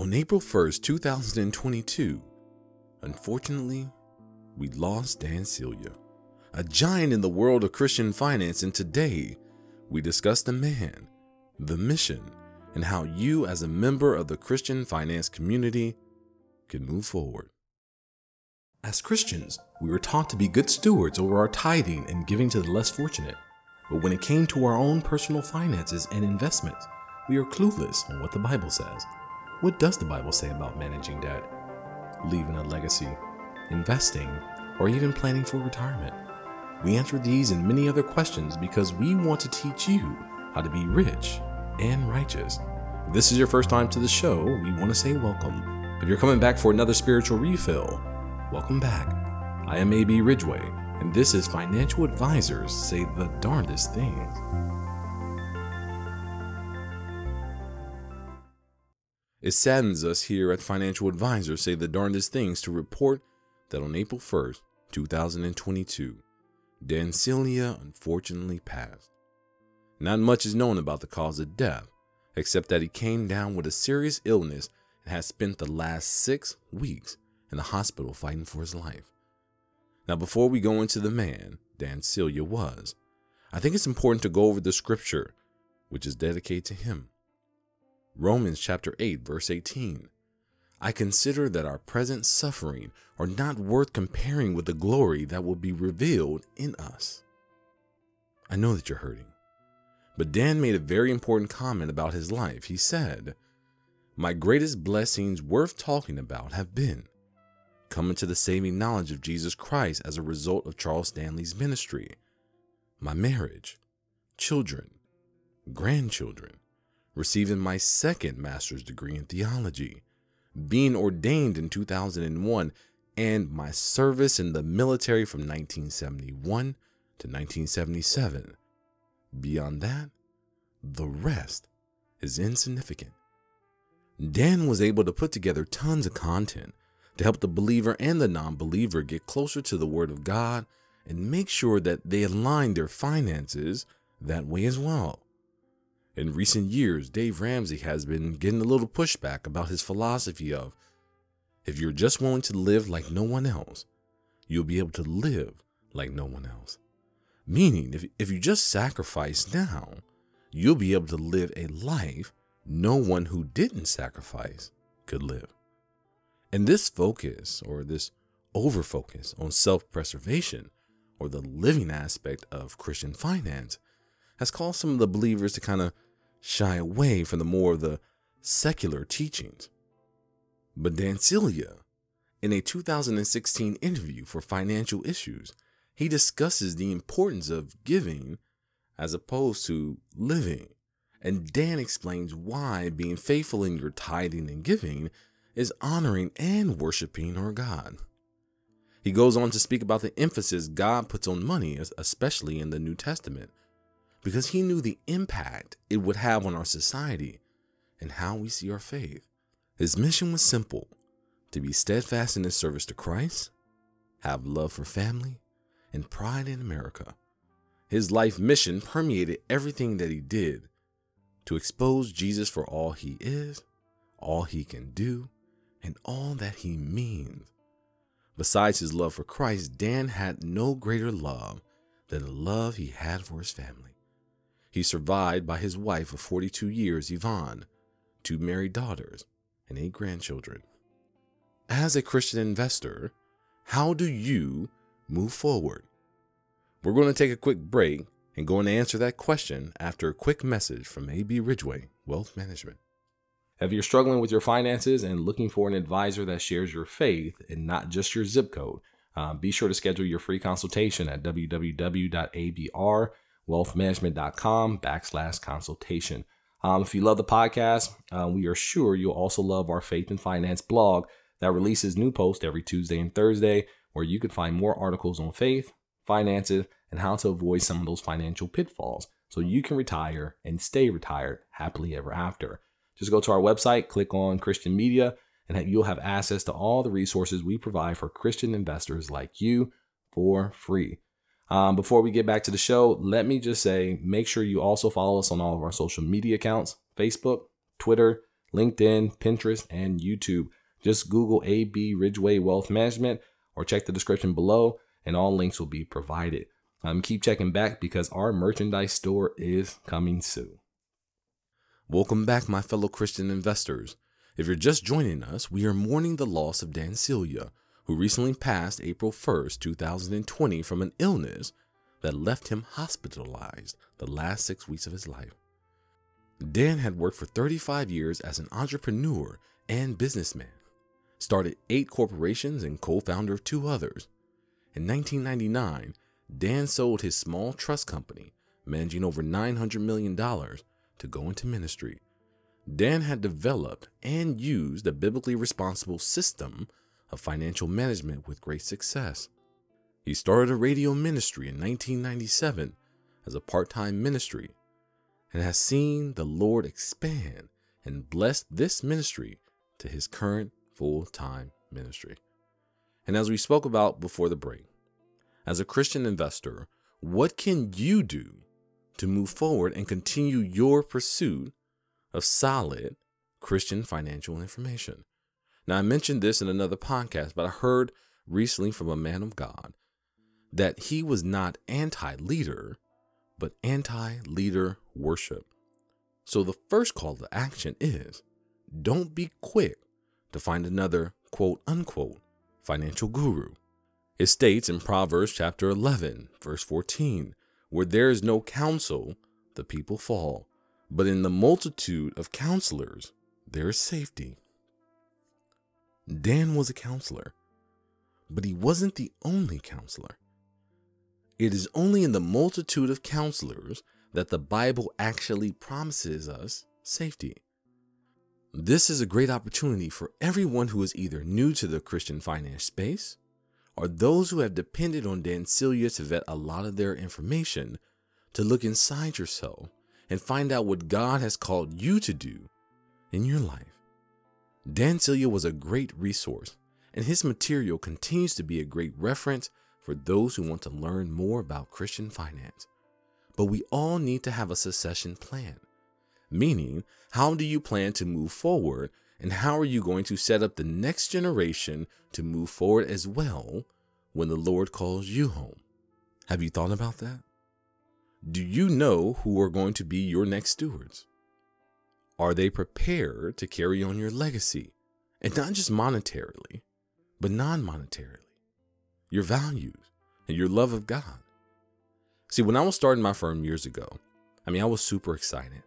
On April 1st, 2022, unfortunately, we lost Dan Celia, a giant in the world of Christian finance, and today we discuss the man, the mission, and how you, as a member of the Christian finance community, can move forward. As Christians, we were taught to be good stewards over our tithing and giving to the less fortunate. But when it came to our own personal finances and investments, we are clueless on what the Bible says. What does the Bible say about managing debt, leaving a legacy, investing, or even planning for retirement? We answer these and many other questions because we want to teach you how to be rich and righteous. If this is your first time to the show, we want to say welcome. If you're coming back for another spiritual refill, welcome back. I am AB Ridgeway, and this is Financial Advisors Say the Darndest Things. It saddens us here at Financial Advisors Say the Darndest Things to report that on April 1st, 2022, Dan Celia unfortunately passed. Not much is known about the cause of death, except that he came down with a serious illness and has spent the last six weeks in the hospital fighting for his life. Now, before we go into the man Dan Celia was, I think it's important to go over the scripture which is dedicated to him. Romans chapter 8, verse 18. I consider that our present suffering are not worth comparing with the glory that will be revealed in us. I know that you're hurting. But Dan made a very important comment about his life. He said, My greatest blessings worth talking about have been coming to the saving knowledge of Jesus Christ as a result of Charles Stanley's ministry, my marriage, children, grandchildren, receiving my second master's degree in theology, being ordained in 2001, and my service in the military from 1971 to 1977. Beyond that, the rest is insignificant. Dan was able to put together tons of content to help the believer and the non believer get closer to the Word of God and make sure that they align their finances that way as well. In recent years, Dave Ramsey has been getting a little pushback about his philosophy of if you're just willing to live like no one else, you'll be able to live like no one else. Meaning, if, if you just sacrifice now, you'll be able to live a life no one who didn't sacrifice could live. And this focus or this over focus on self preservation or the living aspect of Christian finance has caused some of the believers to kind of shy away from the more of the secular teachings. But Dan Celia, in a 2016 interview for Financial Issues, he discusses the importance of giving as opposed to living. And Dan explains why being faithful in your tithing and giving is honoring and worshiping our God. He goes on to speak about the emphasis God puts on money, especially in the New Testament, because he knew the impact it would have on our society and how we see our faith. His mission was simple to be steadfast in his service to Christ, have love for family, and pride in America. His life mission permeated everything that he did to expose Jesus for all he is, all he can do, and all that he means. Besides his love for Christ, Dan had no greater love than the love he had for his family. He survived by his wife of 42 years, Yvonne, two married daughters, and eight grandchildren. As a Christian investor, how do you move forward? We're going to take a quick break and going to answer that question after a quick message from AB Ridgeway Wealth Management. If you're struggling with your finances and looking for an advisor that shares your faith and not just your zip code, uh, be sure to schedule your free consultation at www.abrwealthmanagement.com backslash consultation. Um, if you love the podcast, uh, we are sure you'll also love our faith and finance blog that releases new posts every Tuesday and Thursday, where you can find more articles on faith, finances, and how to avoid some of those financial pitfalls so you can retire and stay retired happily ever after. Just go to our website, click on Christian Media, and you'll have access to all the resources we provide for Christian investors like you for free. Um, before we get back to the show, let me just say make sure you also follow us on all of our social media accounts Facebook, Twitter, LinkedIn, Pinterest, and YouTube. Just Google AB Ridgeway Wealth Management or check the description below, and all links will be provided. Um, keep checking back because our merchandise store is coming soon. Welcome back, my fellow Christian investors. If you're just joining us, we are mourning the loss of Dan Celia, who recently passed April 1st, 2020, from an illness that left him hospitalized the last six weeks of his life. Dan had worked for 35 years as an entrepreneur and businessman, started eight corporations, and co founder of two others. In 1999, Dan sold his small trust company, managing over $900 million, to go into ministry. Dan had developed and used a biblically responsible system of financial management with great success. He started a radio ministry in 1997 as a part time ministry and has seen the Lord expand and bless this ministry to his current full time ministry. And as we spoke about before the break, as a Christian investor, what can you do to move forward and continue your pursuit of solid Christian financial information? Now, I mentioned this in another podcast, but I heard recently from a man of God that he was not anti leader, but anti leader worship. So the first call to action is don't be quick to find another quote unquote financial guru. It states in Proverbs chapter 11, verse 14, where there is no counsel, the people fall, but in the multitude of counselors, there is safety. Dan was a counselor, but he wasn't the only counselor. It is only in the multitude of counselors that the Bible actually promises us safety. This is a great opportunity for everyone who is either new to the Christian finance space or those who have depended on Dan Celia to vet a lot of their information to look inside yourself and find out what God has called you to do in your life. Dan Celia was a great resource, and his material continues to be a great reference for those who want to learn more about Christian finance. But we all need to have a succession plan. Meaning, how do you plan to move forward and how are you going to set up the next generation to move forward as well when the Lord calls you home? Have you thought about that? Do you know who are going to be your next stewards? Are they prepared to carry on your legacy? And not just monetarily, but non monetarily your values, and your love of God. See, when I was starting my firm years ago, I mean, I was super excited.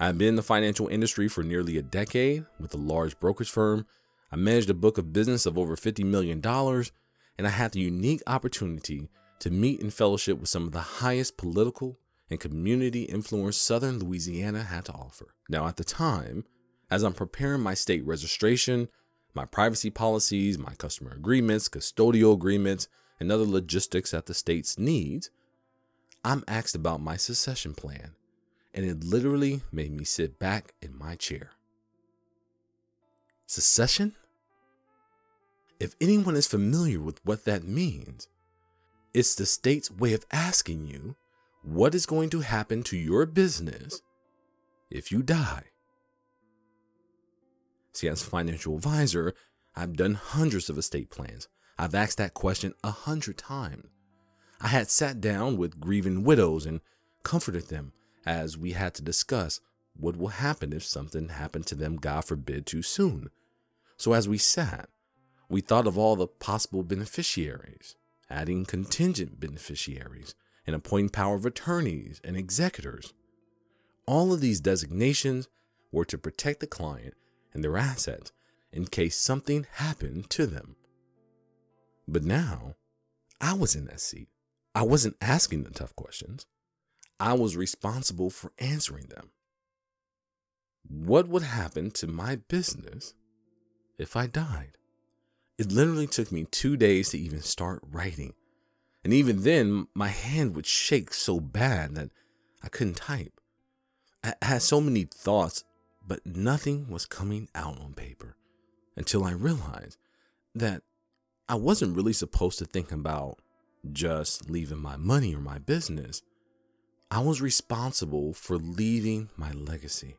I had been in the financial industry for nearly a decade with a large brokerage firm. I managed a book of business of over $50 million, and I had the unique opportunity to meet and fellowship with some of the highest political and community influence Southern Louisiana had to offer. Now, at the time, as I'm preparing my state registration, my privacy policies, my customer agreements, custodial agreements, and other logistics that the states needs, I'm asked about my secession plan, and it literally made me sit back in my chair. Secession? If anyone is familiar with what that means, it's the state's way of asking you what is going to happen to your business if you die. See, as financial advisor, I've done hundreds of estate plans. I've asked that question a hundred times. I had sat down with grieving widows and comforted them as we had to discuss what will happen if something happened to them, God forbid, too soon. So as we sat, we thought of all the possible beneficiaries, adding contingent beneficiaries, and appointing power of attorneys and executors. All of these designations were to protect the client and their assets in case something happened to them. But now, I was in that seat. I wasn't asking the tough questions. I was responsible for answering them. What would happen to my business if I died? It literally took me two days to even start writing. And even then, my hand would shake so bad that I couldn't type. I had so many thoughts but nothing was coming out on paper until I realized that I wasn't really supposed to think about just leaving my money or my business. I was responsible for leaving my legacy.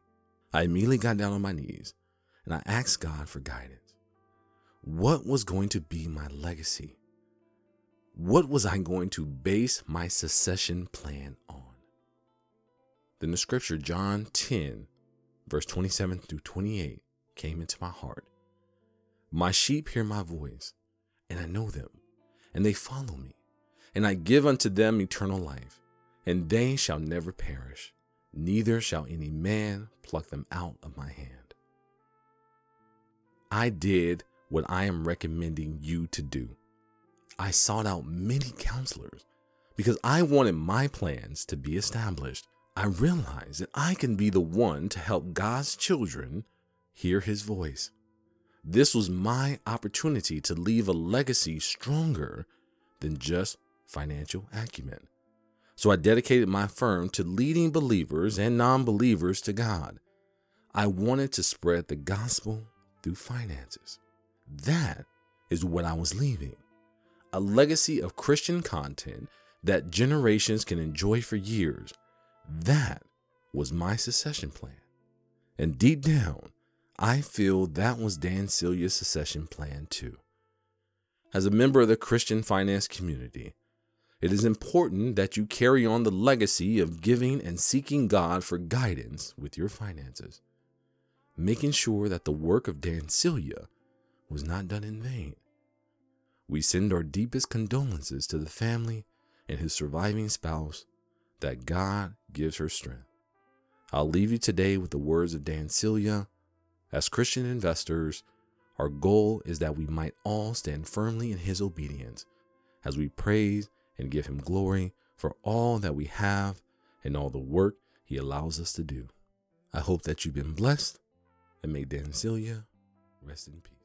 I immediately got down on my knees and I asked God for guidance. What was going to be my legacy? What was I going to base my secession plan on? Then the scripture, John 10, verse 27 through 28, came into my heart. My sheep hear my voice, and I know them, and they follow me, and I give unto them eternal life, and they shall never perish, neither shall any man pluck them out of my hand. I did what I am recommending you to do. I sought out many counselors because I wanted my plans to be established. I realized that I can be the one to help God's children hear his voice. This was my opportunity to leave a legacy stronger than just financial acumen. So I dedicated my firm to leading believers and non believers to God. I wanted to spread the gospel through finances. That is what I was leaving a legacy of Christian content that generations can enjoy for years. That was my secession plan. And deep down, I feel that was Dan Celia's secession plan too. As a member of the Christian finance community, it is important that you carry on the legacy of giving and seeking God for guidance with your finances, making sure that the work of Dan Celia was not done in vain. We send our deepest condolences to the family and his surviving spouse that God gives her strength. I'll leave you today with the words of Dan Celia. As Christian investors, our goal is that we might all stand firmly in his obedience as we praise and give him glory for all that we have and all the work he allows us to do. I hope that you've been blessed and may Dan Celia rest in peace.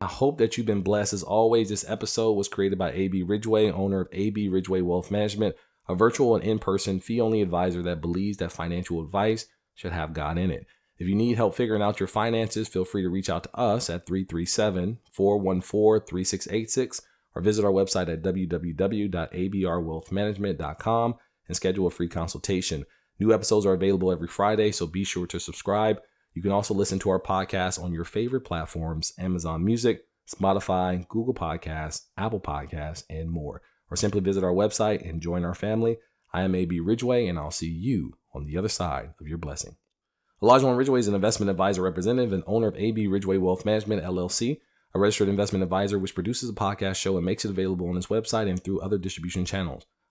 I hope that you've been blessed. As always, this episode was created by AB Ridgeway, owner of AB Ridgeway Wealth Management, a virtual and in person fee only advisor that believes that financial advice should have God in it. If you need help figuring out your finances, feel free to reach out to us at 337 414 3686 or visit our website at www.abrwealthmanagement.com and schedule a free consultation. New episodes are available every Friday, so be sure to subscribe. You can also listen to our podcast on your favorite platforms Amazon Music, Spotify, Google Podcasts, Apple Podcasts, and more. Or simply visit our website and join our family. I am AB Ridgeway, and I'll see you on the other side of your blessing. Elijah Ridgeway is an investment advisor representative and owner of AB Ridgeway Wealth Management, LLC, a registered investment advisor which produces a podcast show and makes it available on its website and through other distribution channels.